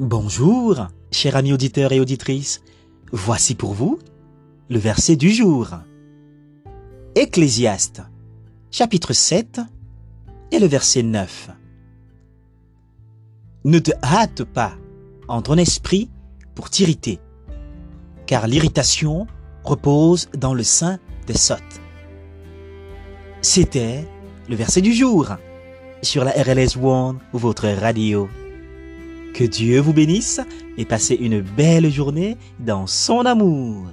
Bonjour, chers amis auditeurs et auditrices. Voici pour vous le verset du jour. Ecclésiaste, chapitre 7 et le verset 9. Ne te hâte pas en ton esprit pour t'irriter, car l'irritation repose dans le sein des sottes. C'était le verset du jour sur la RLS One ou votre radio. Que Dieu vous bénisse et passez une belle journée dans son amour.